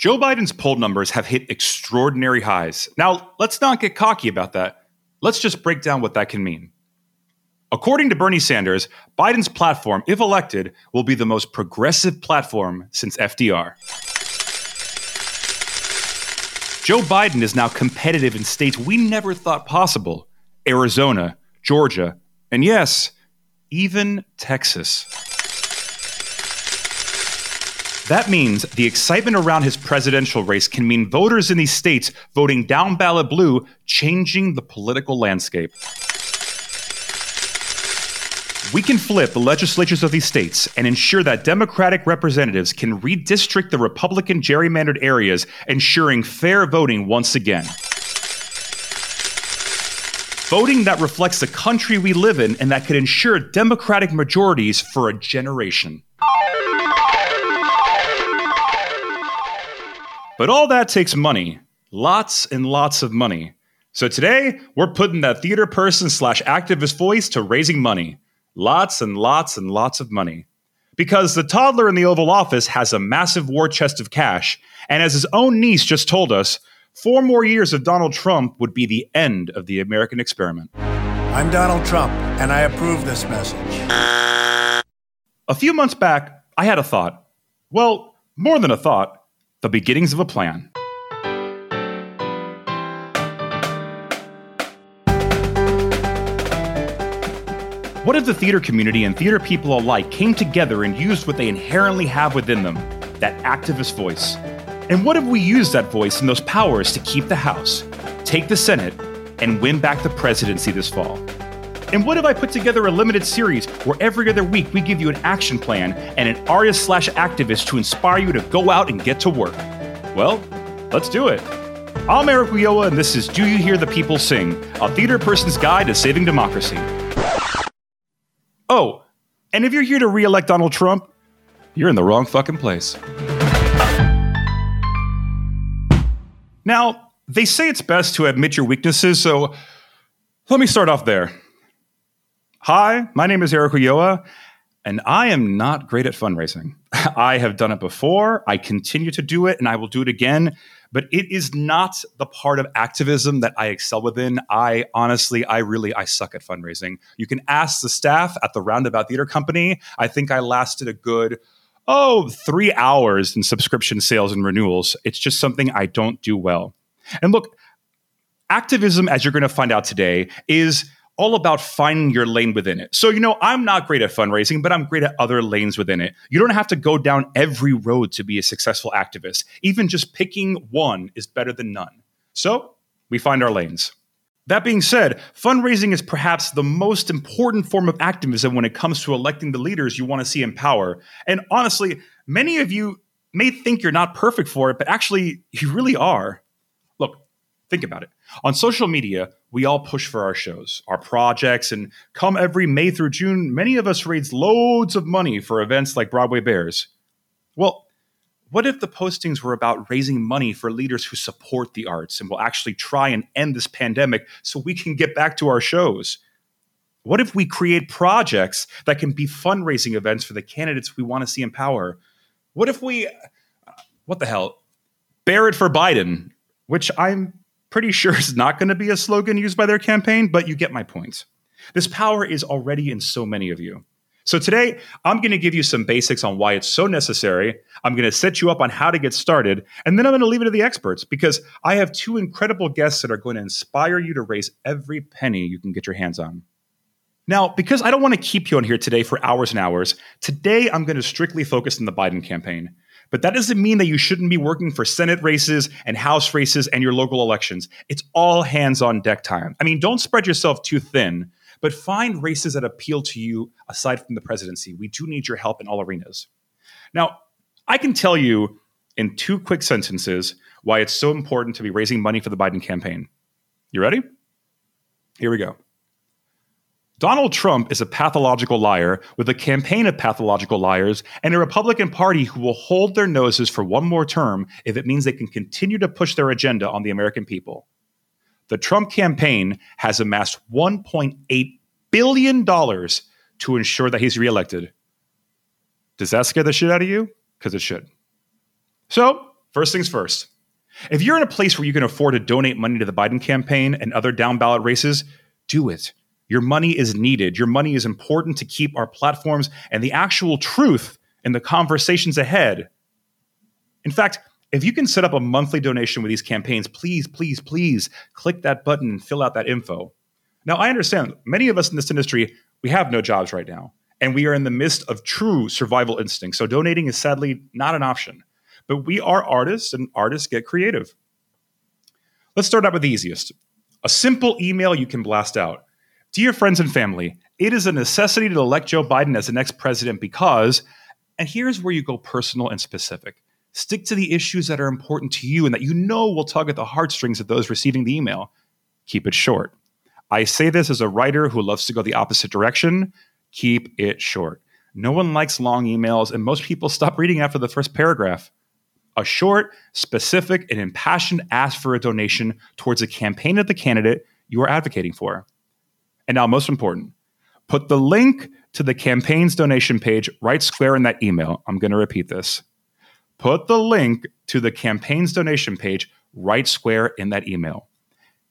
Joe Biden's poll numbers have hit extraordinary highs. Now, let's not get cocky about that. Let's just break down what that can mean. According to Bernie Sanders, Biden's platform, if elected, will be the most progressive platform since FDR. Joe Biden is now competitive in states we never thought possible Arizona, Georgia, and yes, even Texas. That means the excitement around his presidential race can mean voters in these states voting down ballot blue, changing the political landscape. We can flip the legislatures of these states and ensure that Democratic representatives can redistrict the Republican gerrymandered areas, ensuring fair voting once again. Voting that reflects the country we live in and that could ensure Democratic majorities for a generation. But all that takes money. Lots and lots of money. So today, we're putting that theater person slash activist voice to raising money. Lots and lots and lots of money. Because the toddler in the Oval Office has a massive war chest of cash, and as his own niece just told us, four more years of Donald Trump would be the end of the American experiment. I'm Donald Trump, and I approve this message. A few months back, I had a thought. Well, more than a thought the beginnings of a plan. What if the theater community and theater people alike came together and used what they inherently have within them, that activist voice? And what if we used that voice and those powers to keep the House, take the Senate, and win back the presidency this fall? And what if I put together a limited series where every other week we give you an action plan and an artist slash activist to inspire you to go out and get to work? Well, let's do it. I'm Eric Ulloa, and this is Do You Hear the People Sing, a theater person's guide to saving democracy. Oh, and if you're here to re elect Donald Trump, you're in the wrong fucking place. Now, they say it's best to admit your weaknesses, so let me start off there. Hi, my name is Eric Ulloa, and I am not great at fundraising. I have done it before, I continue to do it, and I will do it again. But it is not the part of activism that I excel within. I honestly, I really, I suck at fundraising. You can ask the staff at the Roundabout Theater Company. I think I lasted a good, oh, three hours in subscription sales and renewals. It's just something I don't do well. And look, activism, as you're going to find out today, is all about finding your lane within it. So, you know, I'm not great at fundraising, but I'm great at other lanes within it. You don't have to go down every road to be a successful activist. Even just picking one is better than none. So, we find our lanes. That being said, fundraising is perhaps the most important form of activism when it comes to electing the leaders you want to see in power. And honestly, many of you may think you're not perfect for it, but actually, you really are. Look, think about it. On social media, we all push for our shows, our projects, and come every May through June, many of us raise loads of money for events like Broadway Bears. Well, what if the postings were about raising money for leaders who support the arts and will actually try and end this pandemic so we can get back to our shows? What if we create projects that can be fundraising events for the candidates we want to see in power? What if we, uh, what the hell, bear it for Biden, which I'm pretty sure is not going to be a slogan used by their campaign, but you get my point. This power is already in so many of you. So today, I'm going to give you some basics on why it's so necessary. I'm going to set you up on how to get started, and then I'm going to leave it to the experts because I have two incredible guests that are going to inspire you to raise every penny you can get your hands on. Now, because I don't want to keep you on here today for hours and hours, today I'm going to strictly focus on the Biden campaign. But that doesn't mean that you shouldn't be working for Senate races and House races and your local elections. It's all hands on deck time. I mean, don't spread yourself too thin, but find races that appeal to you aside from the presidency. We do need your help in all arenas. Now, I can tell you in two quick sentences why it's so important to be raising money for the Biden campaign. You ready? Here we go. Donald Trump is a pathological liar with a campaign of pathological liars and a Republican Party who will hold their noses for one more term if it means they can continue to push their agenda on the American people. The Trump campaign has amassed $1.8 billion to ensure that he's reelected. Does that scare the shit out of you? Because it should. So, first things first. If you're in a place where you can afford to donate money to the Biden campaign and other down ballot races, do it your money is needed. Your money is important to keep our platforms and the actual truth in the conversations ahead. In fact, if you can set up a monthly donation with these campaigns, please, please, please click that button and fill out that info. Now, I understand many of us in this industry, we have no jobs right now, and we are in the midst of true survival instinct. So donating is sadly not an option. But we are artists, and artists get creative. Let's start out with the easiest a simple email you can blast out. Dear friends and family, it is a necessity to elect Joe Biden as the next president because, and here's where you go personal and specific. Stick to the issues that are important to you and that you know will tug at the heartstrings of those receiving the email. Keep it short. I say this as a writer who loves to go the opposite direction. Keep it short. No one likes long emails, and most people stop reading after the first paragraph. A short, specific, and impassioned ask for a donation towards a campaign of the candidate you are advocating for. And now, most important, put the link to the campaign's donation page right square in that email. I'm going to repeat this. Put the link to the campaign's donation page right square in that email.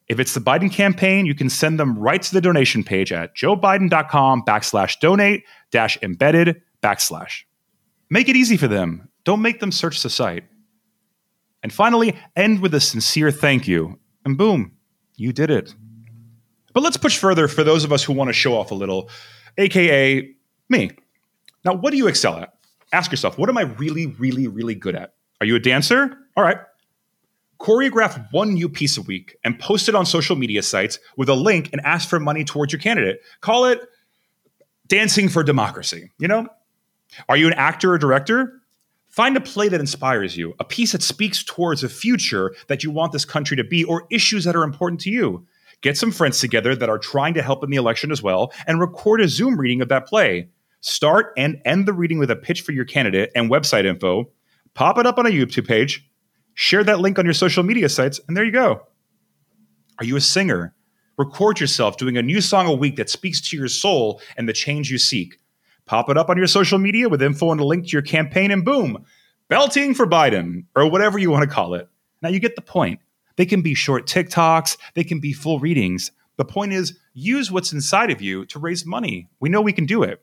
If it's the Biden campaign, you can send them right to the donation page at joebiden.com backslash donate dash embedded backslash. Make it easy for them. Don't make them search the site. And finally, end with a sincere thank you. And boom, you did it. But let's push further for those of us who want to show off a little, aka me. Now, what do you excel at? Ask yourself, what am I really, really, really good at? Are you a dancer? All right. Choreograph one new piece a week and post it on social media sites with a link and ask for money towards your candidate. Call it dancing for democracy, you know? Are you an actor or director? Find a play that inspires you, a piece that speaks towards a future that you want this country to be, or issues that are important to you. Get some friends together that are trying to help in the election as well and record a Zoom reading of that play. Start and end the reading with a pitch for your candidate and website info. Pop it up on a YouTube page. Share that link on your social media sites, and there you go. Are you a singer? Record yourself doing a new song a week that speaks to your soul and the change you seek. Pop it up on your social media with info and a link to your campaign, and boom, belting for Biden, or whatever you want to call it. Now you get the point. They can be short TikToks, they can be full readings. The point is, use what's inside of you to raise money. We know we can do it.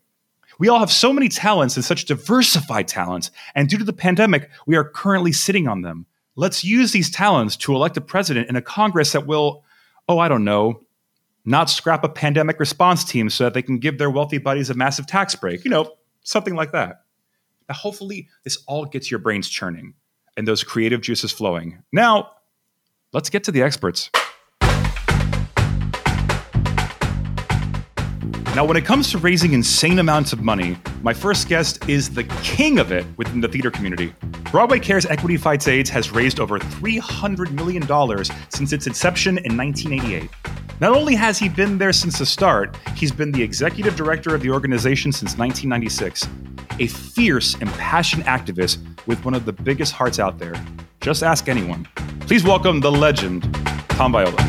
We all have so many talents and such diversified talents, and due to the pandemic, we are currently sitting on them. Let's use these talents to elect a president and a Congress that will, oh, I don't know, not scrap a pandemic response team so that they can give their wealthy buddies a massive tax break. You know, something like that. Now, hopefully, this all gets your brains churning and those creative juices flowing. Now, Let's get to the experts. Now, when it comes to raising insane amounts of money, my first guest is the king of it within the theater community. Broadway Cares Equity Fights AIDS has raised over $300 million since its inception in 1988. Not only has he been there since the start, he's been the executive director of the organization since 1996. A fierce and passionate activist with one of the biggest hearts out there. Just ask anyone. Please welcome the legend, Tom Viola.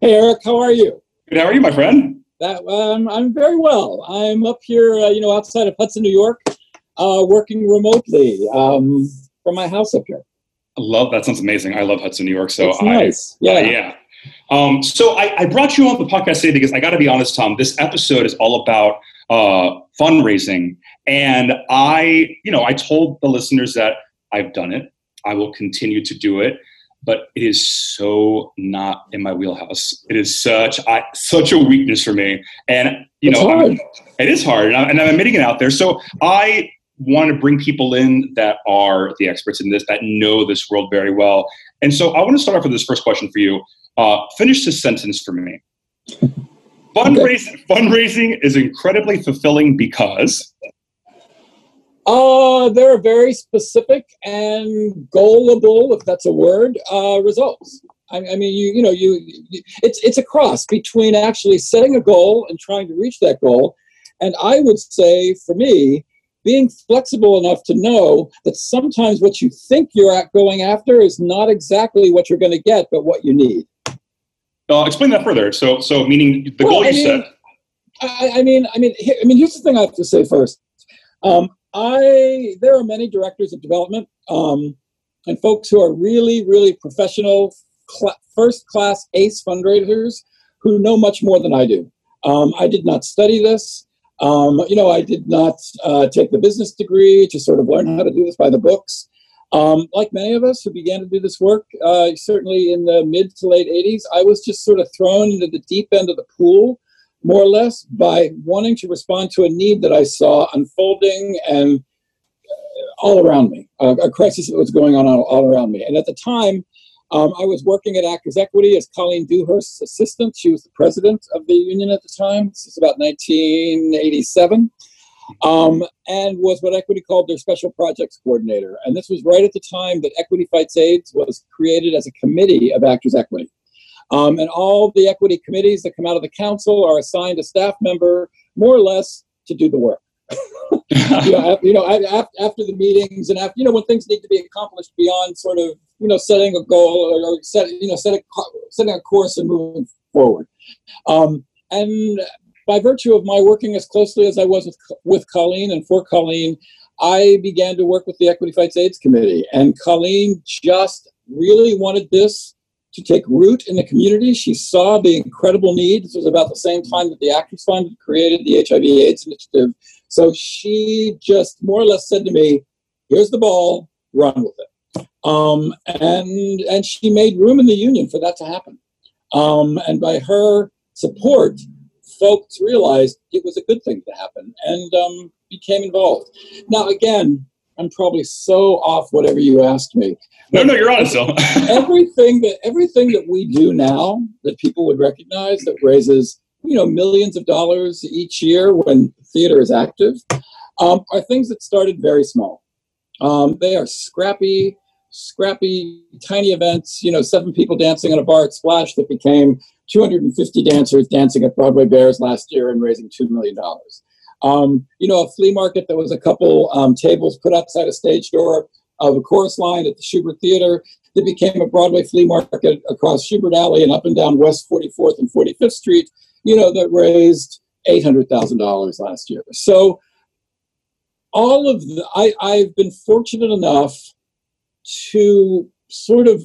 Hey, Eric, how are you? Good. How are you, my friend? That um, I'm very well. I'm up here, uh, you know, outside of Hudson, New York, uh, working remotely um, from my house up here. I love that. Sounds amazing. I love Hudson, New York. So it's nice. Yeah, uh, yeah. Um, so I, I, brought you on the podcast today because I got to be honest, Tom. This episode is all about uh, fundraising. And I, you know, I told the listeners that I've done it. I will continue to do it, but it is so not in my wheelhouse. It is such I, such a weakness for me, and you It's know, hard. It is hard, and I'm, and I'm admitting it out there. So I want to bring people in that are the experts in this, that know this world very well. And so I want to start off with this first question for you. Uh, finish this sentence for me. Fundraising, fundraising is incredibly fulfilling because Uh, there are very specific and goalable, if that's a word, uh, results. I, I mean, you you know, you, you it's it's a cross between actually setting a goal and trying to reach that goal, and I would say for me, being flexible enough to know that sometimes what you think you're at going after is not exactly what you're going to get, but what you need. Uh, explain that further. So, so meaning the Well, goal I you mean, set. I, I mean, I mean, I mean. Here's the thing I have to say first. Um, I there are many directors of development um, and folks who are really, really professional, cl- first class ace fundraisers who know much more than I do. Um, I did not study this. Um, you know, I did not uh, take the business degree to sort of learn how to do this by the books. Um, like many of us who began to do this work, uh, certainly in the mid to late 80s, I was just sort of thrown into the deep end of the pool more or less by wanting to respond to a need that I saw unfolding and uh, all around me, uh, a crisis that was going on all, all around me. And at the time, um, I was working at Actors Equity as Colleen Dewhurst's assistant. She was the president of the union at the time. This is about 1987. Um, and was what Equity called their special projects coordinator. And this was right at the time that Equity Fights AIDS was created as a committee of Actors Equity. Um, and all the equity committees that come out of the council are assigned a staff member, more or less, to do the work. you know, you know after the meetings and after you know when things need to be accomplished beyond sort of you know setting a goal or, or set you know setting setting a course and moving forward. Um, and by virtue of my working as closely as I was with with Colleen and for Colleen, I began to work with the Equity Fights AIDS Committee, and Colleen just really wanted this to take root in the community. She saw the incredible need. This was about the same time that the Actors Fund created the HIV/AIDS initiative. So she just more or less said to me, "Here's the ball, run with it." Um, and and she made room in the union for that to happen. Um, and by her support, folks realized it was a good thing to happen and um, became involved. Now, again, I'm probably so off whatever you asked me. No, no, you're on still. everything that everything that we do now that people would recognize that raises you know millions of dollars each year when theater is active um, are things that started very small. Um, they are scrappy, scrappy, tiny events. You know, seven people dancing in a bar at Splash that became 250 dancers dancing at Broadway Bears last year and raising two million dollars. Um, you know, a flea market that was a couple um, tables put outside a stage door of a chorus line at the Shubert Theater that became a Broadway flea market across Shubert Alley and up and down West 44th and 45th Street, you know, that raised $800,000 last year. So all of the, I, I've been fortunate enough to sort of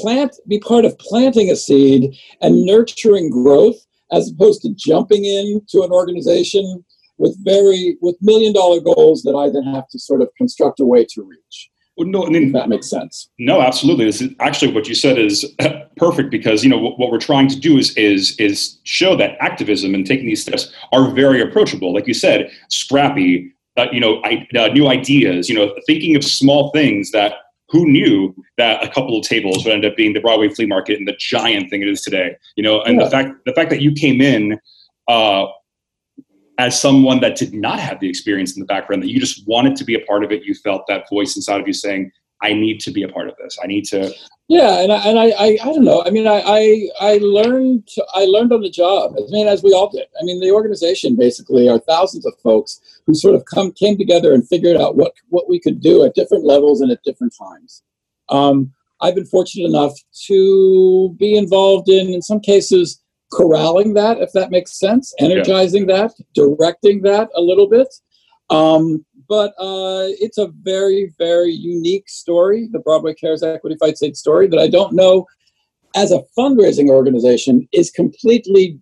plant, be part of planting a seed and nurturing growth as opposed to jumping into an organization with very, with million dollar goals that I then have to sort of construct a way to reach. Well, no, I mean, that makes sense. No, absolutely. This is actually what you said is perfect because you know what, what we're trying to do is is is show that activism and taking these steps are very approachable. Like you said, scrappy. Uh, you know, I, uh, new ideas. You know, thinking of small things that who knew that a couple of tables would end up being the Broadway flea market and the giant thing it is today. You know, and Yeah. the fact the fact that you came in. Uh, as someone that did not have the experience in the background, that you just wanted to be a part of it, you felt that voice inside of you saying, "I need to be a part of this. I need to." Yeah, and I, and I, I, I don't know. I mean, I, I, I learned, I learned on the job. I mean, as we all did. I mean, the organization basically are thousands of folks who sort of come came together and figured out what what we could do at different levels and at different times. Um, I've been fortunate enough to be involved in, in some cases, corralling that, if that makes sense, energizing that, directing that a little bit. Um, but uh, it's a very, very unique story, the Broadway Cares Equity Fights AIDS story, that I don't know as a fundraising organization is completely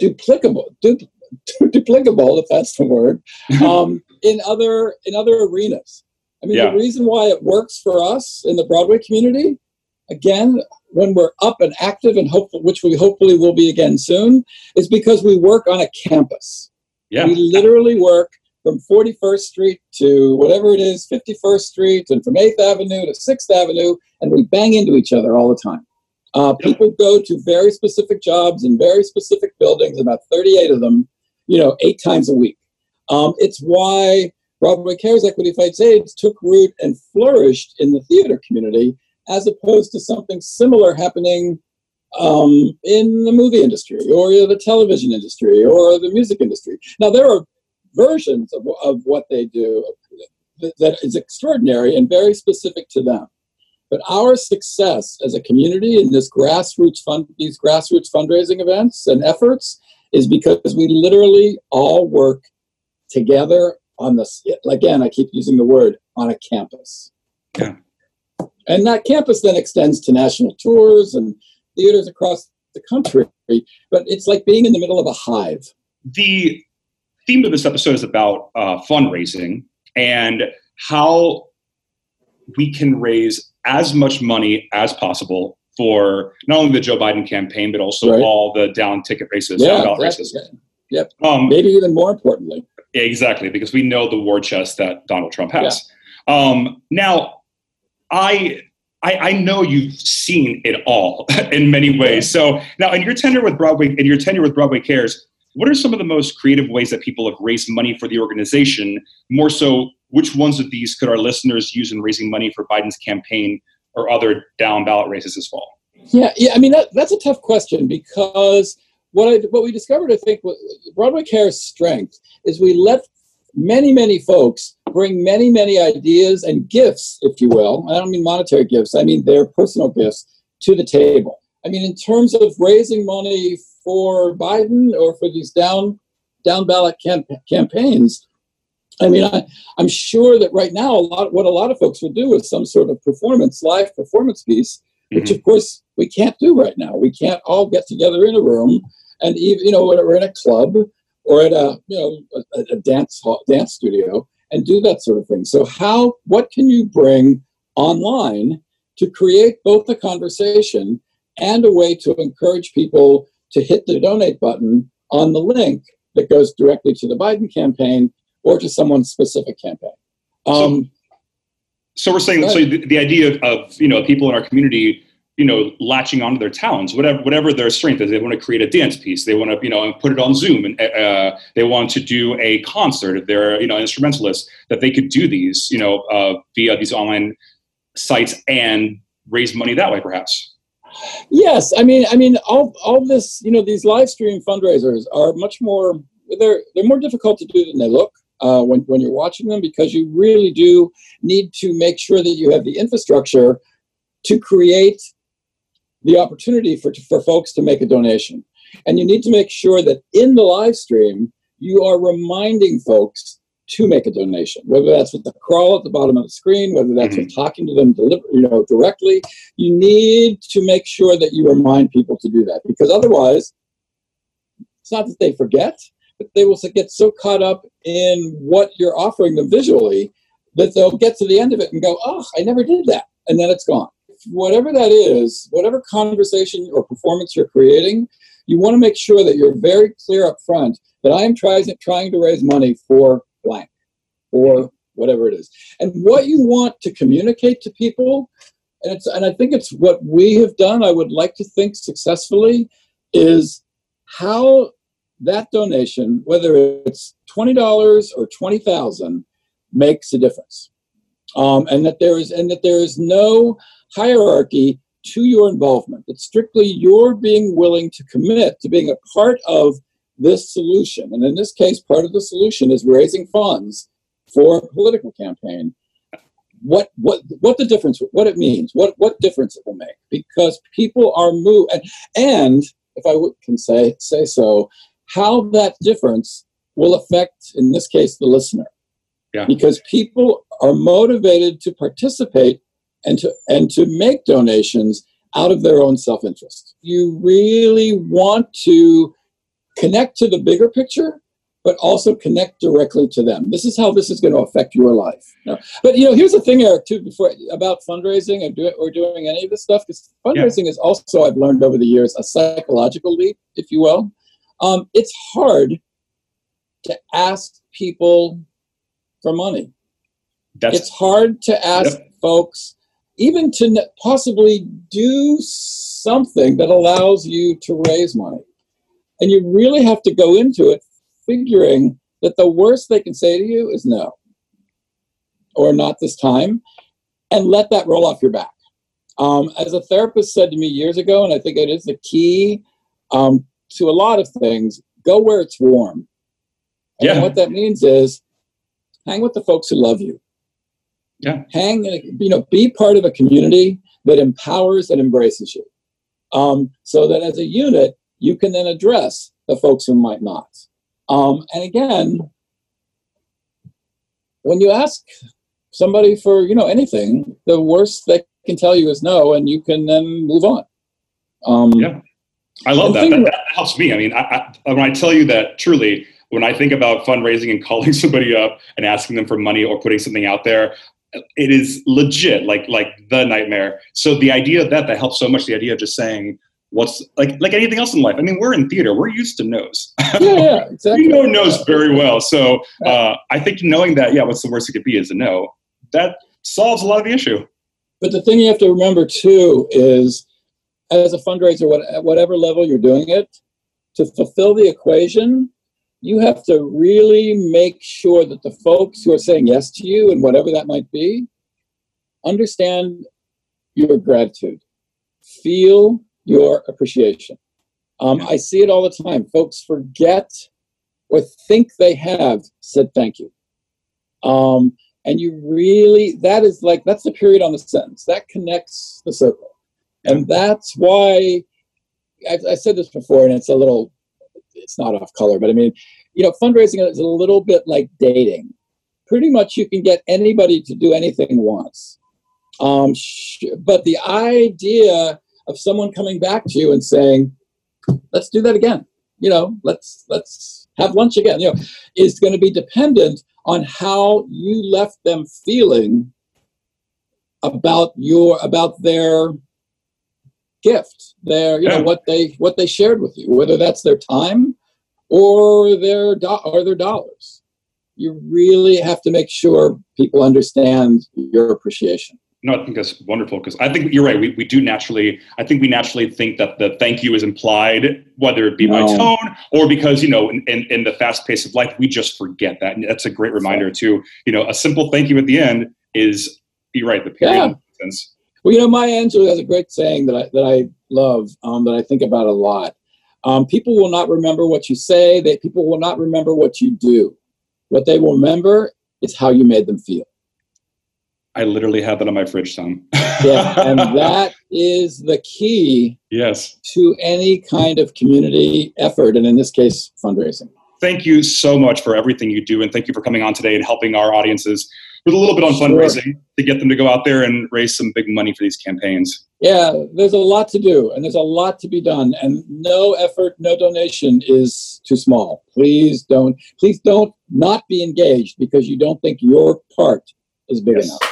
duplicable, du- duplicable, if that's the word, um, in other in other arenas. I mean, Yeah. the reason why it works for us in the Broadway community, again, when we're up and active and hopeful, which we hopefully will be again soon, is because we work on a campus. Yeah. We literally work from 41st Street to whatever it is, 51st Street, and from 8th Avenue to 6th Avenue, and we bang into each other all the time. Uh, people go to very specific jobs in very specific buildings, about 38 of them, you know, eight times a week. Um, it's why Broadway Cares Equity Fights AIDS took root and flourished in the theater community, as opposed to something similar happening um, in the movie industry or the television industry or the music industry. Now, there are versions of, of what they do that, is extraordinary and very specific to them. But our success as a community in this grassroots fund, these grassroots fundraising events and efforts, is because we literally all work together on this. Again, I keep using the word on a campus. Yeah. And that campus then extends to national tours and theaters across the country. But it's like being in the middle of a hive. the theme of this episode is about uh, fundraising and how we can raise as much money as possible for not only the Joe Biden campaign, but also Right. all the down ticket races, Yeah, ballot races. Yep. Um, Maybe even more importantly. Exactly, because we know the war chest that Donald Trump has. Um, now, I, I I know you've seen it all in many ways. So now, in your tenure with Broadway, in your tenure with Broadway Cares, what are some of the most creative ways that people have raised money for the organization? More so, which ones of these could our listeners use in raising money for Biden's campaign or other down ballot races this fall? Yeah, yeah. I mean, that, that's a tough question because what I what we discovered, I think, wa- Broadway Care's strength is we let many, many folks bring many, many ideas and gifts, if you will. I don't mean monetary gifts; I mean their personal gifts to the table. I mean, in terms of raising money for Biden or for these down down ballot camp- campaigns. I mean, I, I'm sure that right now, a lot what a lot of folks will do is some sort of performance, live performance piece, which mm-hmm. of course we can't do right now. We can't all get together in a room and even you know we're in a club or at a you know a, a dance hall, dance studio and do that sort of thing. So how what can you bring online to create both a conversation and a way to encourage people to hit the donate button on the link that goes directly to the Biden campaign or to someone's specific campaign. Um, So we're saying, so the, the idea of, of you know people in our community, you know, latching onto their talents, whatever whatever their strength is. They want to create a dance piece. They want to you know put it on Zoom, and uh, they want to do a concert. If they're you know instrumentalists, that they could do these you know uh, via these online sites and raise money that way, perhaps. Yes, I mean, I mean, all all this, you know, these live stream fundraisers are much more. They're they're more difficult to do than they look uh, when when you're watching them because you really do need to make sure that you have the infrastructure to create the opportunity for for folks to make a donation, and you need to make sure that in the live stream you are reminding folks to make a donation, whether that's with the crawl at the bottom of the screen, whether that's with talking to them, you know, directly. You need to make sure that you remind people to do that because otherwise, it's not that they forget, but they will get so caught up in what you're offering them visually that they'll get to the end of it and go, "Oh, I never did that," and then it's gone. Whatever that is, whatever conversation or performance you're creating, you want to make sure that you're very clear up front that I am trying trying to raise money for blank or whatever it is. And what you want to communicate to people, and it's and I think it's what we have done, I would like to think successfully, is how that donation, whether it's twenty dollars or twenty thousand, makes a difference. Um, and that there is and that there is no hierarchy to your involvement. It's strictly your being willing to commit to being a part of this solution. And in this case, part of the solution is raising funds for a political campaign. What what what the difference? What it means? What what difference it will make? Because people are moved, and, and if I can say say so, how that difference will affect, in this case, the listener. Yeah. Because people are motivated to participate and to and to make donations out of their own self-interest. You really want to connect to the bigger picture but also connect directly to them. This is how this is going to affect your life. But you know, here's the thing, Eric, too, before about fundraising or, do, or doing any of this stuff, because fundraising yeah. is also, I've learned over the years, a psychological leap, if you will. Um, it's hard to ask people for money. That's, it's hard to ask yep. folks even to possibly do something that allows you to raise money. And you really have to go into it figuring that the worst they can say to you is no, or not this time, and let that roll off your back. Um, as a therapist said to me years ago, and I think it is the key um, to a lot of things, go where it's warm. And yeah. what that means is hang with the folks who love you. Yeah. Hang, you know, be part of a community that empowers and embraces you. Um, so that as a unit, you can then address the folks who might not. Um, and again, when you ask somebody for, you know, anything, the worst they can tell you is no, and you can then move on. Um, yeah. I love that. that. that. Helps me. I mean, I, I, when I tell you that truly, when I think about fundraising and calling somebody up and asking them for money or putting something out there, it is legit, like like the nightmare. So the idea of that that helps so much. The idea of just saying what's like like anything else in life. I mean, we're in theater. We're used to no's. Yeah, yeah exactly. we know no's very well. So uh, I think knowing that, yeah, what's the worst it could be is a no. That solves a lot of the issue. But the thing you have to remember too is, as a fundraiser, what, at whatever level you're doing it, to fulfill the equation, you have to really make sure that the folks who are saying yes to you and whatever that might be understand your gratitude, feel your appreciation. Um, I see it all the time. Folks forget or think they have said thank you. Um, and you really, that is like, that's the period on the sentence. That connects the circle. And that's why I, I said this before, and it's a little it's not off color, but I mean, you know, fundraising is a little bit like dating. Pretty much, you can get anybody to do anything once. Um, sh- but the idea of someone coming back to you and saying, "Let's do that again," you know, let's let's have lunch again, you know, is going to be dependent on how you left them feeling about your about their gift their you yeah. know what they what they shared with you whether that's their time or their do- or their dollars you really have to make sure people understand your appreciation no, I think that's wonderful because I think you're right. We, we do naturally, I think we naturally think that the thank you is implied, whether it be no. by tone or because, you know, in, in, in, the fast pace of life, we just forget that. And that's a great reminder, too. You know, a simple thank you at the end is, you're right, the period. Yeah. Well, you know, Maya Angelou has a great saying that I, that I love, um, that I think about a lot. Um, people will not remember what you say. They, people will not remember what you do. What they will remember is how you made them feel. I literally have that on my fridge, son. yeah, and that is the key. Yes. To any kind of community effort, and in this case, fundraising. Thank you so much for everything you do, and thank you for coming on today and helping our audiences with a little bit on sure. fundraising to get them to go out there and raise some big money for these campaigns. Yeah, there's a lot to do, and there's a lot to be done, and no effort, no donation is too small. Please don't, please don't not be engaged because you don't think your part is big yes. enough.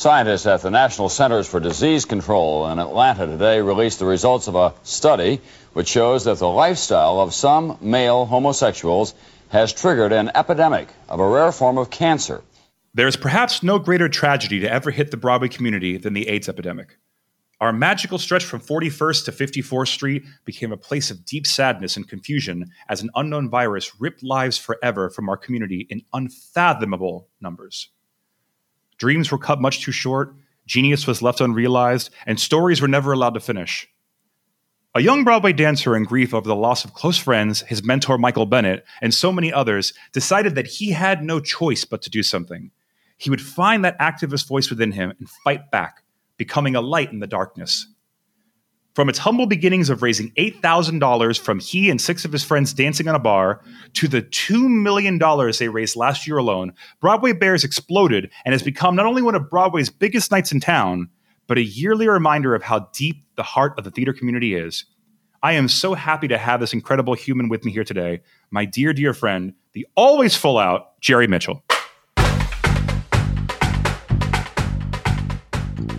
Scientists at the National Centers for Disease Control in Atlanta today released the results of a study which shows that the lifestyle of some male homosexuals has triggered an epidemic of a rare form of cancer. There's perhaps no greater tragedy to ever hit the Broadway community than the AIDS epidemic. Our magical stretch from 41st to 54th Street became a place of deep sadness and confusion as an unknown virus ripped lives forever from our community in unfathomable numbers. Dreams were cut much too short, genius was left unrealized, and stories were never allowed to finish. A young Broadway dancer in grief over the loss of close friends, his mentor Michael Bennett, and so many others decided that he had no choice but to do something. He would find that activist voice within him and fight back becoming a light in the darkness. From its humble beginnings of raising $8,000 from he and six of his friends dancing on a bar to the $2 million they raised last year alone, Broadway Bears exploded and has become not only one of Broadway's biggest nights in town, but a yearly reminder of how deep the heart of the theater community is. I am so happy to have this incredible human with me here today, my dear, dear friend, the always full out Jerry Mitchell.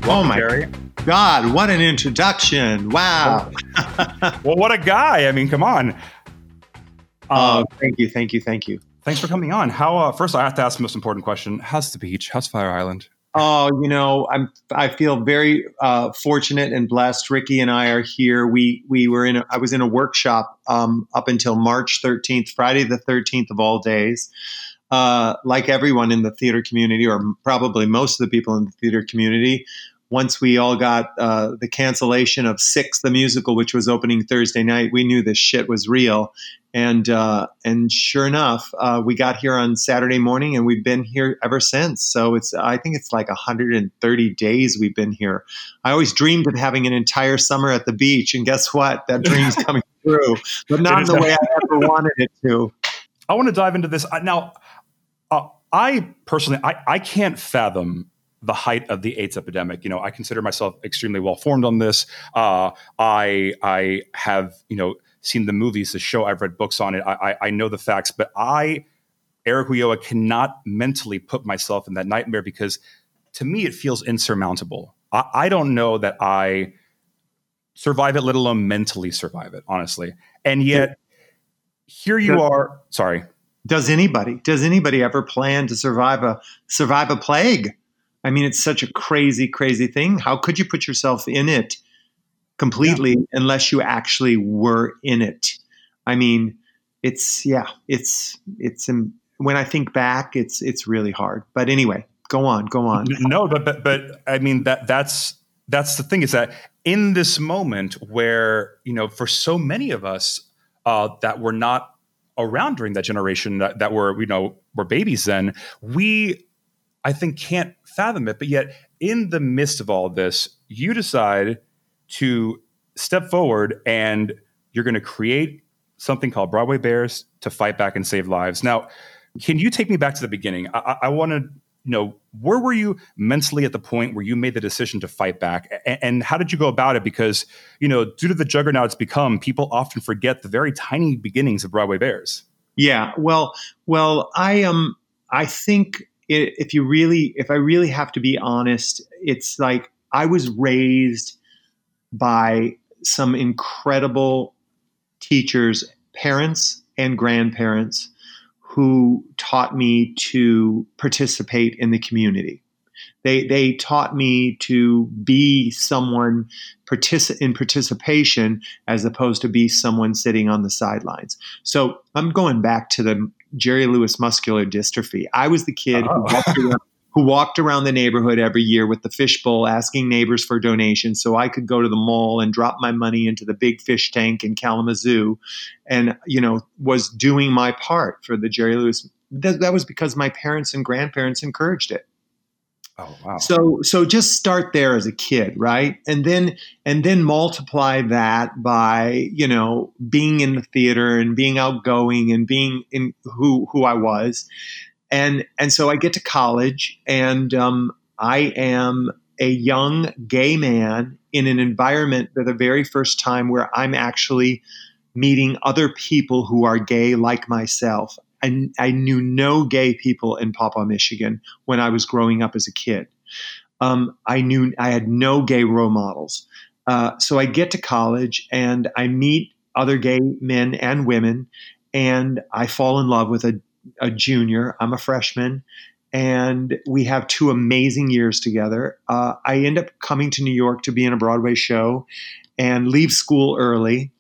oh my Jerry. God, what an introduction. Wow. well, what a guy. I mean, come on. Oh, uh, thank you, thank you, thank you. Thanks for coming on. How uh, first I have to ask the most important question. How's the beach? How's Fire Island? Oh, you know, I'm I feel very uh, fortunate and blessed. Ricky and I are here. We we were in a, I was in a workshop um, up until March 13th, Friday the 13th of all days. Uh, like everyone in the theater community, or probably most of the people in the theater community, once we all got uh, the cancellation of Six, the musical, which was opening Thursday night, we knew this shit was real. And uh, and sure enough, uh, we got here on Saturday morning, and we've been here ever since. So it's I think it's like 130 days we've been here. I always dreamed of having an entire summer at the beach, and guess what? That dream's coming true, but not in the way I ever wanted it to. I want to dive into this now. Uh, I personally, I, I can't fathom the height of the AIDS epidemic. You know, I consider myself extremely well formed on this. Uh, I I have you know seen the movies, the show. I've read books on it. I, I, I know the facts, but I, Eric Ulloa, cannot mentally put myself in that nightmare because to me it feels insurmountable. I, I don't know that I survive it, let alone mentally survive it, honestly. And yet, here you are. Sorry. Does anybody? Does anybody ever plan to survive a survive a plague? I mean, it's such a crazy, crazy thing. How could you put yourself in it completely yeah. unless you actually were in it? I mean, it's yeah, it's it's um, when I think back, it's it's really hard. But anyway, go on, go on. No, but but but I mean that that's that's the thing is that in this moment where you know for so many of us uh, that were not around during that generation that, that were you know were babies then we I think can't fathom it. But yet, in the midst of all this, you decide to step forward and you're going to create something called Broadway Bears to fight back and save lives. Now, can you take me back to the beginning? I, I want to know where were you mentally at the point where you made the decision to fight back and, and, how did you go about it because you know due to the juggernaut it's become people often forget the very tiny beginnings of broadway bears yeah well well i am um, i think if you really, if I really have to be honest, it's like I was raised by some incredible teachers, parents, and grandparents who taught me to participate in the community. They, they taught me to be someone partici- in participation as opposed to be someone sitting on the sidelines. So I'm going back to the Jerry Lewis muscular dystrophy. I was the kid oh. who, walked around, who walked around the neighborhood every year with the fishbowl asking neighbors for donations so I could go to the mall and drop my money into the big fish tank in Kalamazoo and, you know, was doing my part for the Jerry Lewis. That, that was because my parents and grandparents encouraged it. Oh wow. So so just start there as a kid, right? And then and then multiply that by, you know, being in the theater and being outgoing and being in who who I was. And and so I get to college and um, I am a young gay man in an environment for the very first time where I'm actually meeting other people who are gay like myself. I, I knew no gay people in Paw Paw, Michigan when I was growing up as a kid. um, I knew I had no gay role models. Uh, so I get to college and I meet other gay men and women, and I fall in love with a, a junior. I'm a freshman, and we have two amazing years together. Uh, I end up coming to New York to be in a Broadway show and leave school early.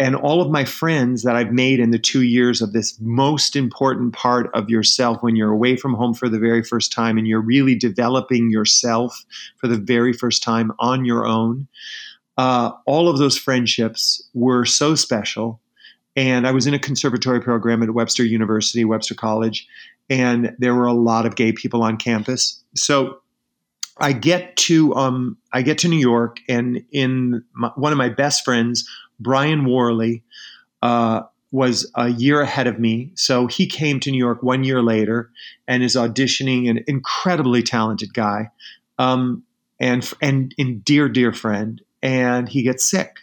And all of my friends that I've made in the two years of this most important part of yourself when you're away from home for the very first time and you're really developing yourself for the very first time on your own, uh, all of those friendships were so special. And I was in a conservatory program at Webster University, Webster College, and there were a lot of gay people on campus. So I get to um, I get to New York, and in my, one of my best friends, Brian Worley, uh, was a year ahead of me. So he came to New York one year later and is auditioning. An incredibly talented guy, um, and and and dear dear friend. And he gets sick,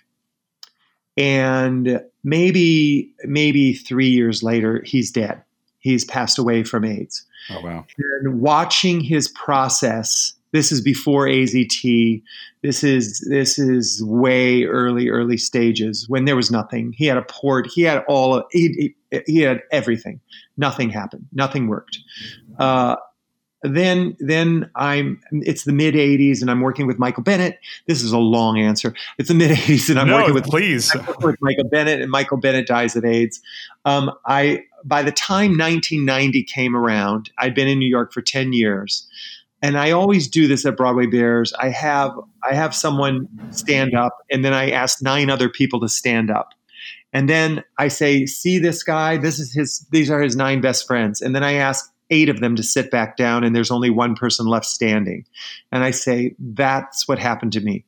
and maybe maybe three years later, he's dead he's passed away from AIDS. Oh, wow. And watching his process, this is before AZT. This is this is way early, early stages when there was nothing. He had a port. He had all. He, he, he had everything. Nothing happened. Nothing worked. Uh, then then I'm it's the mid 80s and I'm working with Michael Bennett. This is a long answer. It's the mid 80s and I'm no, working with please with Michael Bennett and Michael Bennett dies of AIDS. Um, I by the time 1990 came around, I'd been in New York for 10 years. And I always do this at Broadway Bares. I have I have someone stand up and then I ask nine other people to stand up. And then I say, "See this guy? This is his these are his nine best friends." And then I ask eight of them to sit back down and there's only one person left standing. And I say, that's what happened to me.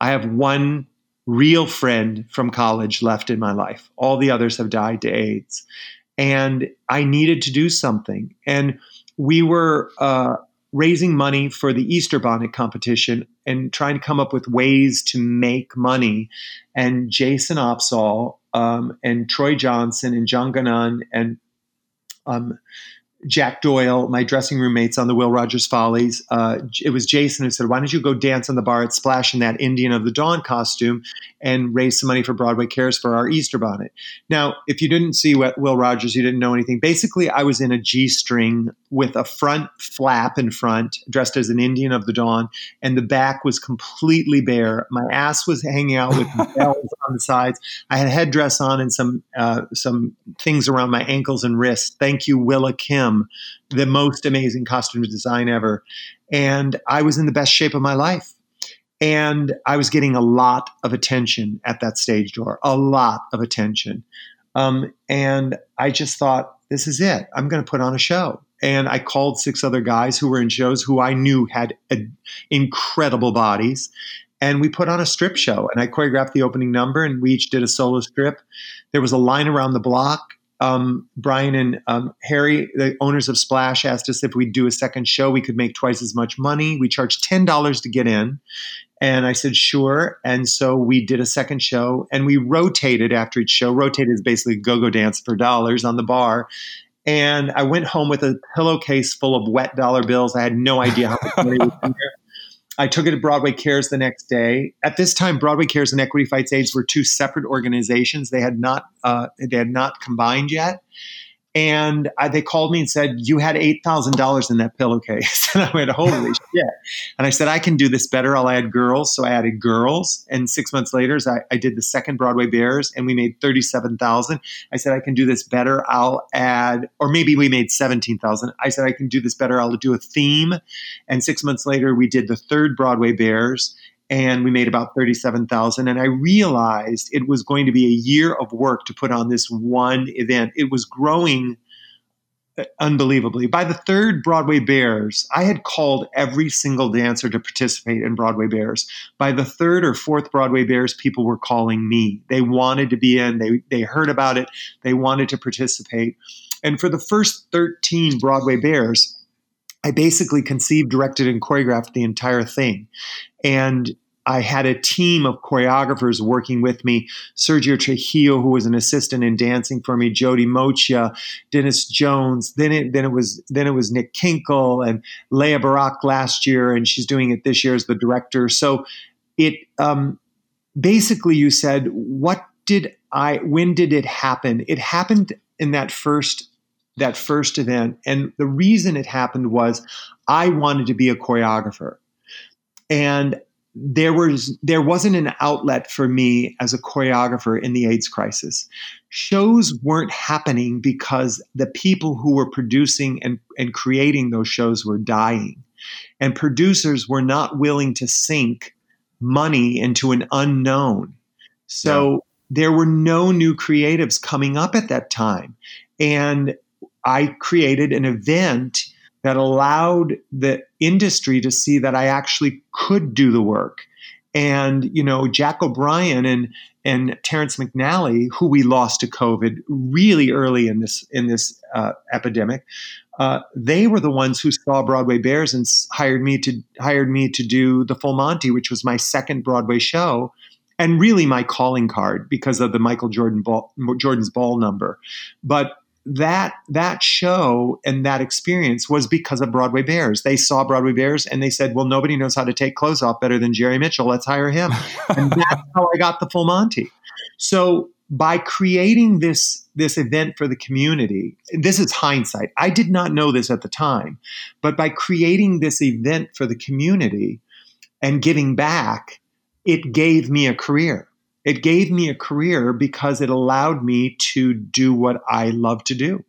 I have one real friend from college left in my life. All the others have died to AIDS. And I needed to do something. And we were uh, raising money for the Easter bonnet competition and trying to come up with ways to make money. And Jason Opsahl um, and Troy Johnson and John Ganon and um, Jack Doyle, my dressing room mates on the Will Rogers Follies. Uh, it was Jason who said, "Why don't you go dance on the bar at Splash in that Indian of the Dawn costume and raise some money for Broadway Cares for our Easter bonnet?" Now, if you didn't see Will Rogers, you didn't know anything. Basically, I was in a G string with a front flap in front, dressed as an Indian of the Dawn, and the back was completely bare. My ass was hanging out with bells on the sides. I had a headdress on and some uh, some things around my ankles and wrists. Thank you, Willa Kim the most amazing costume design ever. And I was in the best shape of my life. And I was getting a lot of attention at that stage door, a lot of attention. Um, and I just thought, this is it. I'm going to put on a show. And I called six other guys who were in shows who I knew had a, incredible bodies. And we put on a strip show. And I choreographed the opening number, and we each did a solo strip. There was a line around the block um, Brian and um, Harry, the owners of Splash, asked us if we'd do a second show, we could make twice as much money. We charged ten dollars to get in, and I said sure. And so we did a second show, and we rotated after each show. Rotated is basically go-go dance for dollars on the bar. And I went home with a pillowcase full of wet dollar bills. I had no idea how much money was in there. I took it to Broadway Cares the next day. At this time, Broadway Cares and Equity Fights AIDS were two separate organizations. They had not uh, they had not combined yet. And I, they called me and said, You had $8,000 in that pillowcase. and I went, Holy shit. And I said, I can do this better. I'll add girls. So I added girls. And six months later, I, I did the second Broadway Bares and we made 37000 I said, I can do this better. I'll add, or maybe we made 17000 I said, I can do this better. I'll do a theme. And six months later, we did the third Broadway Bares and we made about 37,000 and I realized it was going to be a year of work to put on this one event. It was growing uh, unbelievably. By the third Broadway Bares, I had called every single dancer to participate in Broadway Bares. By the third or fourth Broadway Bares, people were calling me. They wanted to be in, they, they heard about it, they wanted to participate. And for the first 13 Broadway Bares, I basically conceived, directed, and choreographed the entire thing. And I had a team of choreographers working with me. Sergio Trujillo, who was an assistant in dancing for me, Jodi Moccia, Dennis Jones. Then it then it was then it was Nick Kenkel and Laya Barak last year, and she's doing it this year as the director. So it um, basically you said, what did I? When did it happen? It happened in that first that first event, and the reason it happened was I wanted to be a choreographer, and there was there wasn't an outlet for me as a choreographer in the AIDS crisis. Shows weren't happening because the people who were producing and, and creating those shows were dying. And producers were not willing to sink money into an unknown. So yeah. there were no new creatives coming up at that time. And I created an event that allowed the industry to see that I actually could do the work. And, you know, Jack O'Brien and and Terrence McNally, who we lost to COVID really early in this in this uh, epidemic, uh, they were the ones who saw Broadway Bares and hired me to hired me to do the Full Monty, which was my second Broadway show, and really my calling card because of the Michael Jordan ball, Jordan's ball number. But that that show and that experience was because of Broadway Bares. They saw Broadway Bares and they said, "Well, nobody knows how to take clothes off better than Jerry Mitchell. Let's hire him." and that's how I got the Full Monty. So by creating this this event for the community, this is hindsight. I did not know this at the time, but by creating this event for the community and giving back, it gave me a career it gave me a career because it allowed me to do what I love to do.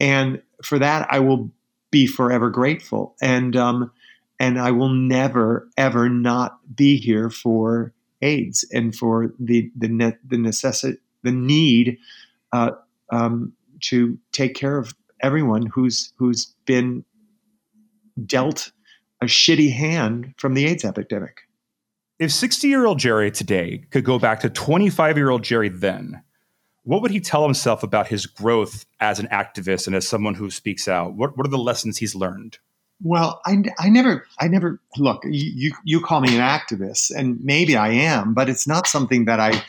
And for that, I will be forever grateful. And, um, and I will never, ever not be here for AIDS and for the, the, ne- the necessity, the need uh, um, to take care of everyone who's, who's been dealt a shitty hand from the AIDS epidemic if 60 year old Jerry today could go back to 25 year old Jerry then, what would he tell himself about his growth as an activist and as someone who speaks out? What, what are the lessons he's learned? Well, I, I never, I never look. You you call me an activist, and maybe I am, but it's not something that I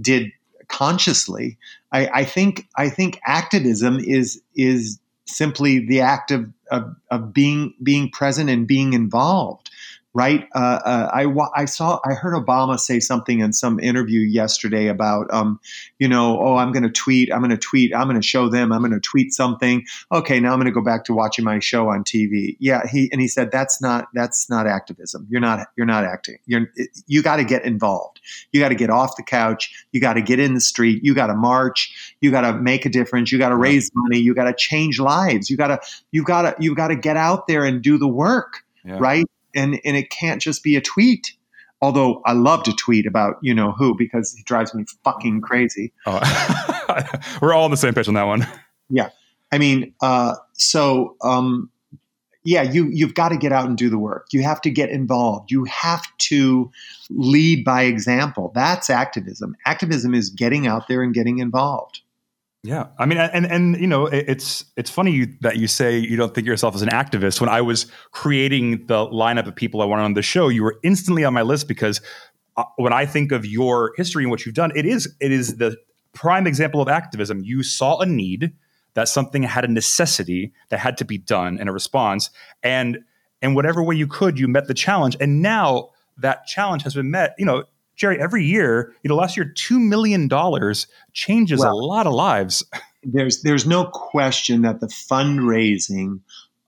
did consciously. I, I think I think activism is is simply the act of, of, of being being present and being involved right? Uh, uh, I, I saw, I heard Obama say something in some interview yesterday about, um, you know, oh, I'm going to tweet, I'm going to tweet, I'm going to show them, I'm going to tweet something. Okay, now I'm going to go back to watching my show on TV. Yeah, he and he said that's not that's not activism. You're not you're not acting. You're you got to get involved. You got to get off the couch. You got to get in the street. You got to march. You got to make a difference. You got to raise money. You got to change lives. You got to you got to you got to get out there and do the work. Yeah. Right and and it can't just be a tweet. Although I love to tweet about you know who because he drives me fucking crazy. Oh. We're all on the same page on that one. Yeah, I mean, uh, so um, yeah, you you've got to get out and do the work. You have to get involved. You have to lead by example. That's activism. Activism is getting out there and getting involved. Yeah, I mean, and and you know, it's it's funny that you say you don't think yourself as an activist. When I was creating the lineup of people I wanted on the show, you were instantly on my list because uh, when I think of your history and what you've done, it is it is the prime example of activism. You saw a need that something had a necessity that had to be done in a response, and in whatever way you could, you met the challenge. And now that challenge has been met. You know, Jerry, every year, you know, last year, $2 million changes well, a lot of lives. There's, there's no question that the fundraising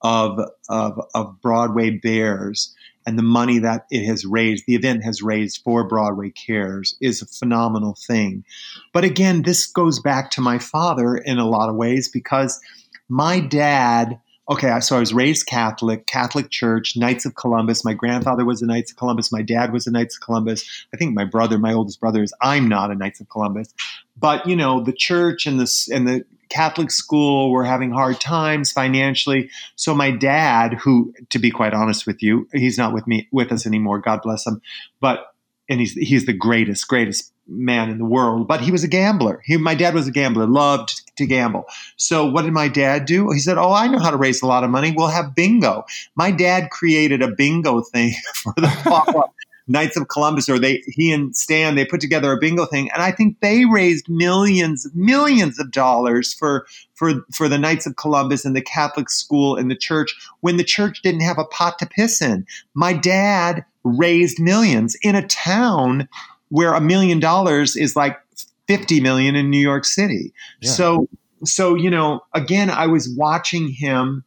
of, of, of Broadway Bares and the money that it has raised, the event has raised for Broadway Cares is a phenomenal thing. But again, this goes back to my father in a lot of ways because my dad okay, so I was raised Catholic, Catholic Church, Knights of Columbus. My grandfather was a Knights of Columbus. My dad was a Knights of Columbus. I think my brother, my oldest brother, is. I'm not a Knights of Columbus, but you know, the church and the and the Catholic school were having hard times financially. So my dad, who, to be quite honest with you, he's not with me with us anymore. God bless him, but and he's he's the greatest, greatest man in the world, but he was a gambler. He, my dad was a gambler, loved to gamble. So what did my dad do? He said, "Oh, I know how to raise a lot of money. We'll have bingo." My dad created a bingo thing for the pop-up Knights of Columbus, or they he and Stan they put together a bingo thing, and I think they raised millions, millions of dollars for for for the Knights of Columbus and the Catholic school and the church when the church didn't have a pot to piss in. My dad raised millions in a town where a million dollars is like 50 million in New York City. Yeah. So so you know, again I was watching him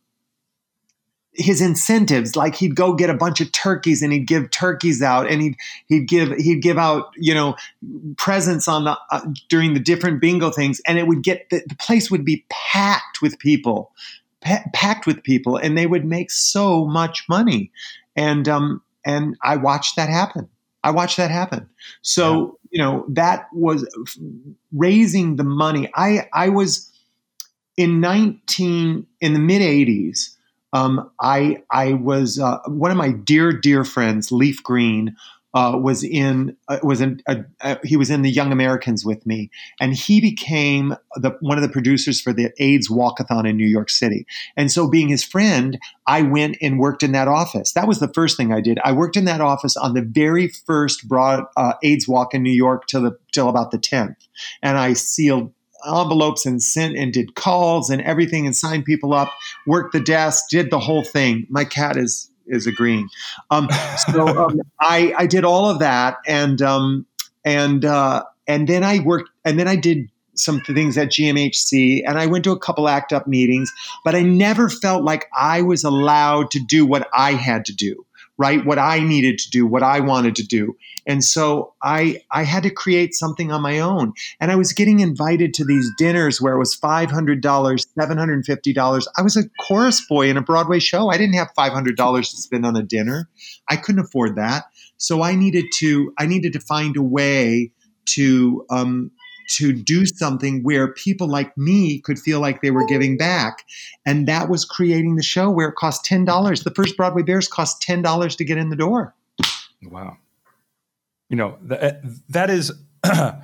his incentives like he'd go get a bunch of turkeys and he'd give turkeys out and he'd he'd give he'd give out you know presents on the uh, during the different bingo things and it would get the, the place would be packed with people pa- packed with people and they would make so much money. And um and I watched that happen. I watched that happen. So you know that was raising the money. I I was in 19 in the mid 80s um, I I was uh, one of my dear dear friends, Leaf Green, uh, was in uh, was in uh, he was in the Young Americans with me, and he became the one of the producers for the AIDS Walkathon in New York City. And so, being his friend, I went and worked in that office. That was the first thing I did. I worked in that office on the very first broad uh, AIDS Walk in New York till the till about the tenth, and I sealed envelopes and sent and did calls and everything and signed people up, worked the desk, did the whole thing. My cat is is agreeing. Um, so um, I I did all of that and um, and uh, and then I worked and then I did some things at GMHC and I went to a couple act up meetings, but I never felt like I was allowed to do what I had to do right? What i needed to do what i wanted to do. And so i i had to create something on my own. And i was getting invited to these dinners where it was $500 $750 i was a chorus boy in a broadway show. I didn't have $500 to spend on a dinner. I couldn't afford that. So i needed to i needed to find a way to um, to do something where people like me could feel like they were giving back. And that was creating the show where it cost $10. The first Broadway Bares cost $10 to get in the door. Wow. You know, that, uh, that is, I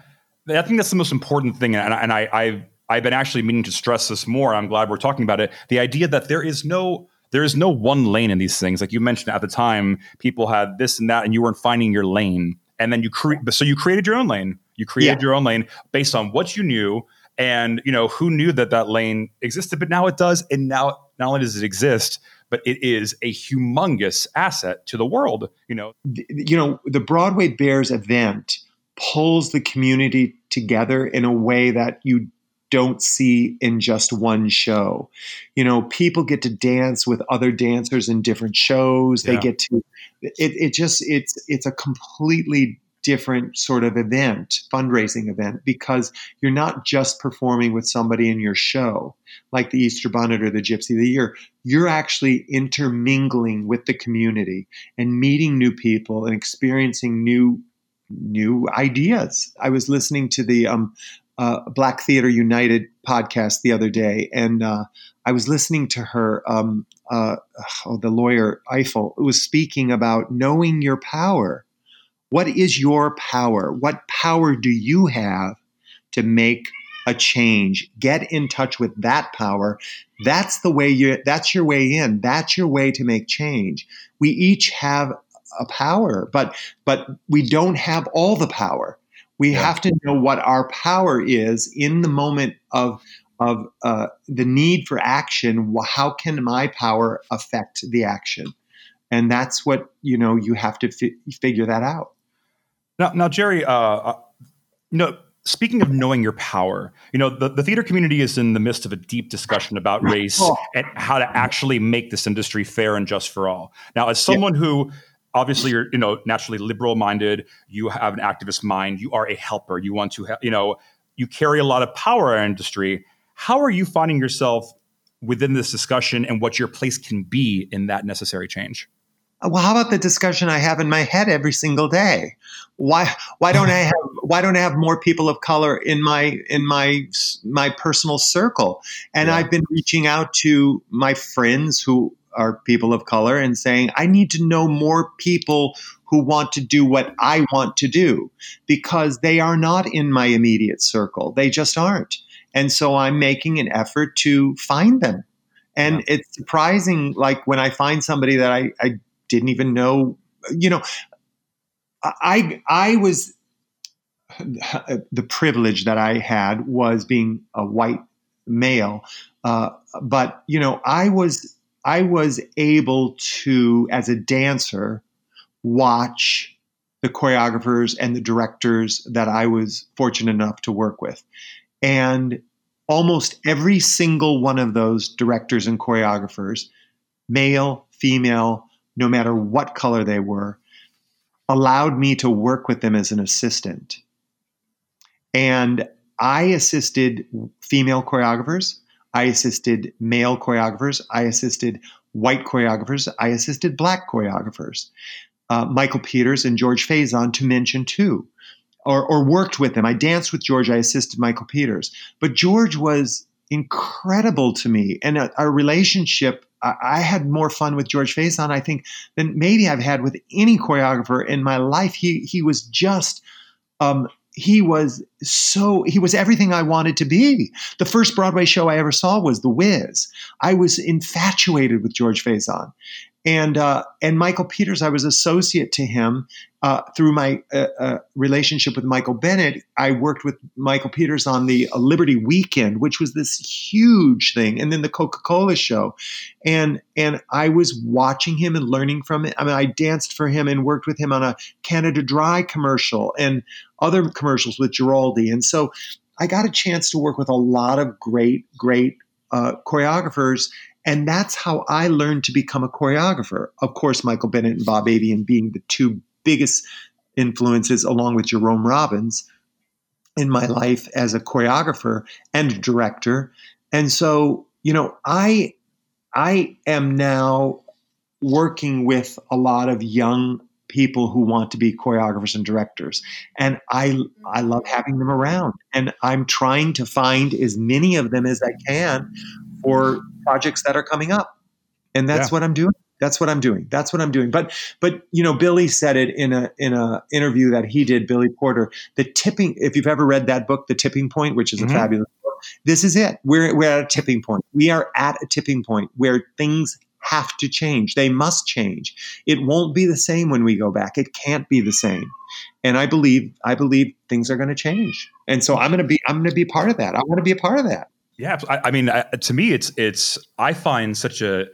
think that's the most important thing. And, and I, I've, I've been actually meaning to stress this more. I'm glad we're talking about it. The idea that there is no, there is no one lane in these things. Like you mentioned at the time, people had this and that, and you weren't finding your lane. And then you create, so you created your own lane you created yeah. your own lane based on what you knew, and you know who knew that that lane existed. But now it does, and now not only does it exist, but it is a humongous asset to the world. You know, you know the Broadway Bares event pulls the community together in a way that you don't see in just one show. You know, people get to dance with other dancers in different shows. They yeah. get to it, it just it's it's a completely different sort of event, fundraising event, because you're not just performing with somebody in your show, like the Easter Bonnet or the Gypsy of the Year. You're actually intermingling with the community and meeting new people and experiencing new new ideas. I was listening to the um, uh, Black Theater United podcast the other day, and uh, I was listening to her. Um, uh, oh, the lawyer Ifill was speaking about knowing your power what is your power? What power do you have to make a change? Get in touch with that power. That's the way you that's your way in. That's your way to make change. We each have a power, but but we don't have all the power. We yeah. have to know what our power is in the moment of of uh, the need for action. How can my power affect the action? And that's what you know. You have to fi- figure that out. Now, now, Jerry, uh, uh, you know, speaking of knowing your power, you know, the, the theater community is in the midst of a deep discussion about race oh. and how to actually make this industry fair and just for all. Now, as someone yeah. who obviously you're, you know, naturally liberal minded, you have an activist mind, you are a helper, you want to, you know, you carry a lot of power in our industry. How are you finding yourself within this discussion and what your place can be in that necessary change? Well how about the discussion i have in my head every single day? Why why don't i have why don't i have more people of color in my in my my personal circle? And yeah. i've been reaching out to my friends who are people of color and saying i need to know more people who want to do what i want to do because they are not in my immediate circle. They just aren't. And so i'm making an effort to find them. And yeah. it's surprising like when i find somebody that I, I didn't even know, you know, I I was the privilege that I had was being a white male, uh, but you know I was I was able to as a dancer watch the choreographers and the directors that I was fortunate enough to work with, and almost every single one of those directors and choreographers, male, female, no matter what color they were, allowed me to work with them as an assistant. And I assisted female choreographers, I assisted male choreographers, I assisted white choreographers, I assisted black choreographers. Uh, Michael Peters and George Faison, to mention two, or, or worked with them. I danced with George, I assisted Michael Peters. But George was incredible to me, and our relationship I had more fun with George Faison, I think, than maybe I've had with any choreographer in my life. He he was just um, he was so he was everything I wanted to be. The first Broadway show I ever saw was The Wiz. I was infatuated with George Faison, and uh, and Michael Peters, I was associate to him uh, through my uh, uh relationship with Michael Bennett. I worked with Michael Peters on the uh, Liberty Weekend, which was this huge thing, and then the Coca Cola show, and and I was watching him and learning from it. I mean, I danced for him and worked with him on a Canada Dry commercial and other commercials with Giraldi, and so I got a chance to work with a lot of great, great uh, choreographers and that's how I learned to become a choreographer. Of course, Michael Bennett and Bob Avian being the two biggest influences, along with Jerome Robbins, in my life as a choreographer and director. And so, you know, I I am now working with a lot of young people who want to be choreographers and directors and i i love having them around and i'm trying to find as many of them as i can for projects that are coming up. And that's yeah. what I'm doing. That's what I'm doing. That's what I'm doing. But but you know, Billy said it in a in a interview that he did, Billy Porter. The tipping, if you've ever read that book, The Tipping Point, which is mm-hmm. a fabulous book, this is it. We're we're at a tipping point. We are at a tipping point where things have to change. They must change. It won't be the same when we go back. It can't be the same. And I believe I believe things are going to change. And so I'm going to be I'm going to be part of that. I want to be a part of that. Yeah, I, I mean, I, to me, it's it's. I find such a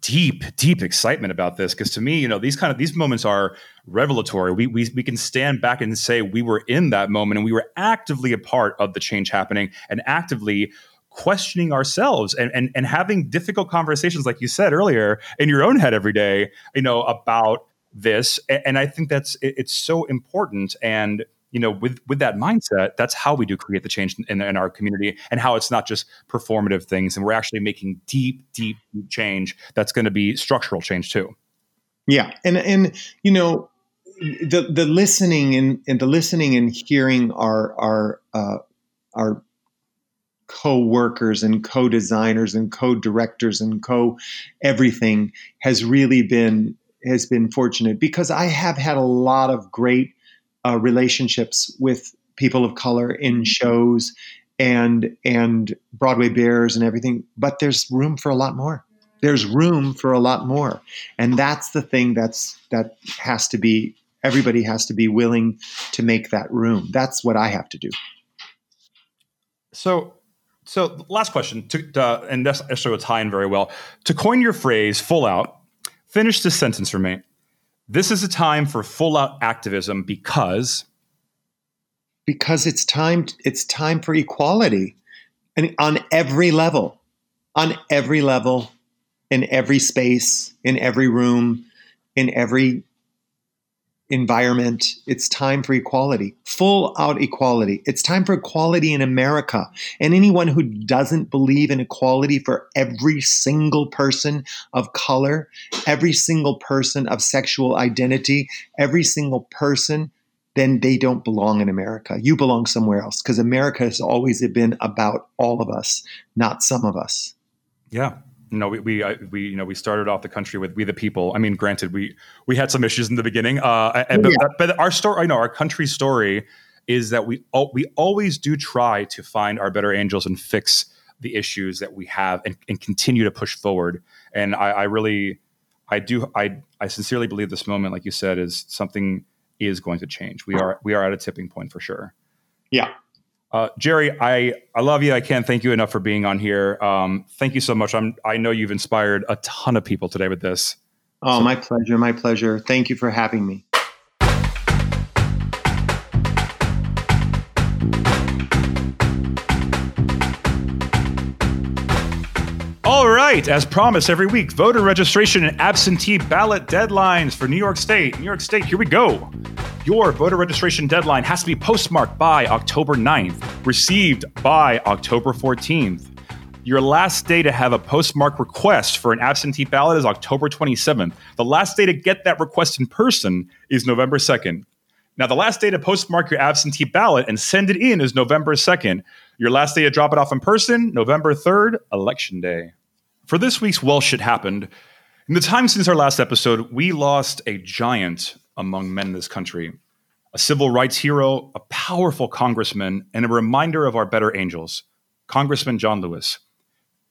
deep, deep excitement about this because to me, you know, these kind of these moments are revelatory. We we we can stand back and say we were in that moment and we were actively a part of the change happening and actively questioning ourselves and, and and having difficult conversations like you said earlier in your own head every day you know about this and i think that's it's so important and you know with with that mindset that's how we do create the change in, in, our community and how it's not just performative things. And we're actually making deep deep change that's going to be structural change too. Yeah. And and you know the the listening and, and the listening and hearing our our uh, our co-workers and co-designers and co-directors and co-everything has really been has been fortunate because I have had a lot of great uh, relationships with people of color in mm-hmm. shows and and Broadway Bares and everything. But there's room for a lot more. There's room for a lot more, and that's the thing that's that has to be. Everybody has to be willing to make that room. That's what I have to do. So, so last question, to, uh, and this actually will tie in very well. To coin your phrase "full out," finish this sentence for me. This is a time for full out activism because because it's time it's time for equality. And on every level on every level in every space in every room in every environment. It's time for equality, full out equality. It's time for equality in America. And anyone who doesn't believe in equality for every single person of color, every single person of sexual identity, every single person, then they don't belong in America. You belong somewhere else because America has always been about all of us, not some of us. Yeah, you know, we we, uh, we you know we started off the country with "We the People." I mean, granted, we we had some issues in the beginning, uh, and, yeah. but, but, our story, you know, our country story is that we we always do try to find our better angels and fix the issues that we have and, and continue to push forward. And I, I really, I do, I I sincerely believe this moment, like you said, is something is going to change. We are we are at a tipping point for sure. Yeah. Uh, Jerry, I, I love you. I can't thank you enough for being on here. Um, thank you so much. I'm I know you've inspired a ton of people today with this. Oh, so- my pleasure. My pleasure. Thank you for having me. Right, as promised every week, voter registration and absentee ballot deadlines for New York State. New York State, here we go. Your voter registration deadline has to be postmarked by October 9th, received by October 14th. Your last day to have a postmark request for an absentee ballot is October 27th. The last day to get that request in person is November 2nd. Now, the last day to postmark your absentee ballot and send it in is November 2nd. Your last day to drop it off in person, November 3rd, Election Day. For this week's Well Shit Happened, in the time since our last episode, we lost a giant among men in this country a civil rights hero, a powerful congressman, and a reminder of our better angels, Congressman John Lewis.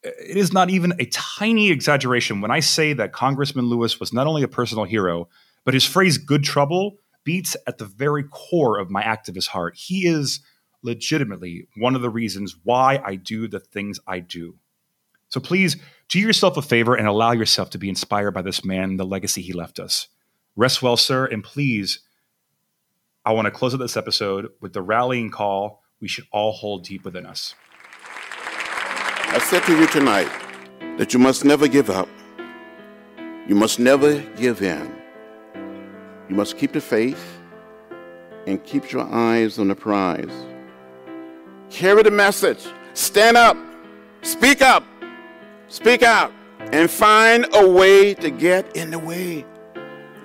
It is not even a tiny exaggeration when I say that Congressman Lewis was not only a personal hero, but his phrase good trouble beats at the very core of my activist heart. He is legitimately one of the reasons why I do the things I do. So please do yourself a favor and allow yourself to be inspired by this man the legacy he left us. Rest well, sir, and please, I want to close out this episode with the rallying call we should all hold deep within us. I said to you tonight that you must never give up. You must never give in. You must keep the faith and keep your eyes on the prize. Carry the message. Stand up. Speak up. Speak out. And find a way to get in the way.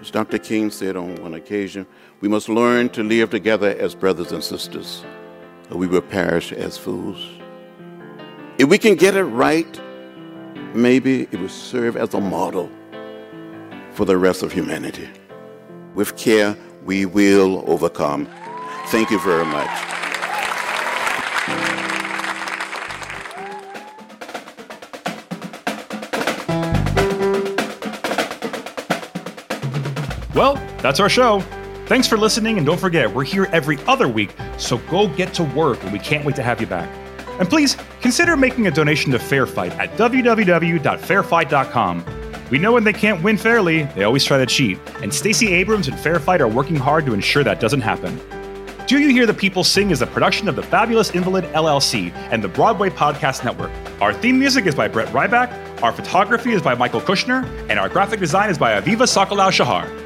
As Dr. King said on one occasion, we must learn to live together as brothers and sisters, or we will perish as fools. If we can get it right, maybe it will serve as a model for the rest of humanity. With care, we will overcome. Thank you very much. Well, that's our show. Thanks for listening, and don't forget, we're here every other week, so go get to work, and we can't wait to have you back. And please consider making a donation to Fair Fight at www.fairfight.com. We know when they can't win fairly, they always try to cheat, and Stacey Abrams and Fair Fight are working hard to ensure that doesn't happen. Do You Hear the People Sing is a production of the Fabulous Invalid LLC and the Broadway Podcast Network. Our theme music is by Brett Ryback, our photography is by Michael Kushner, and our graphic design is by Aviva Sokolau Shahar.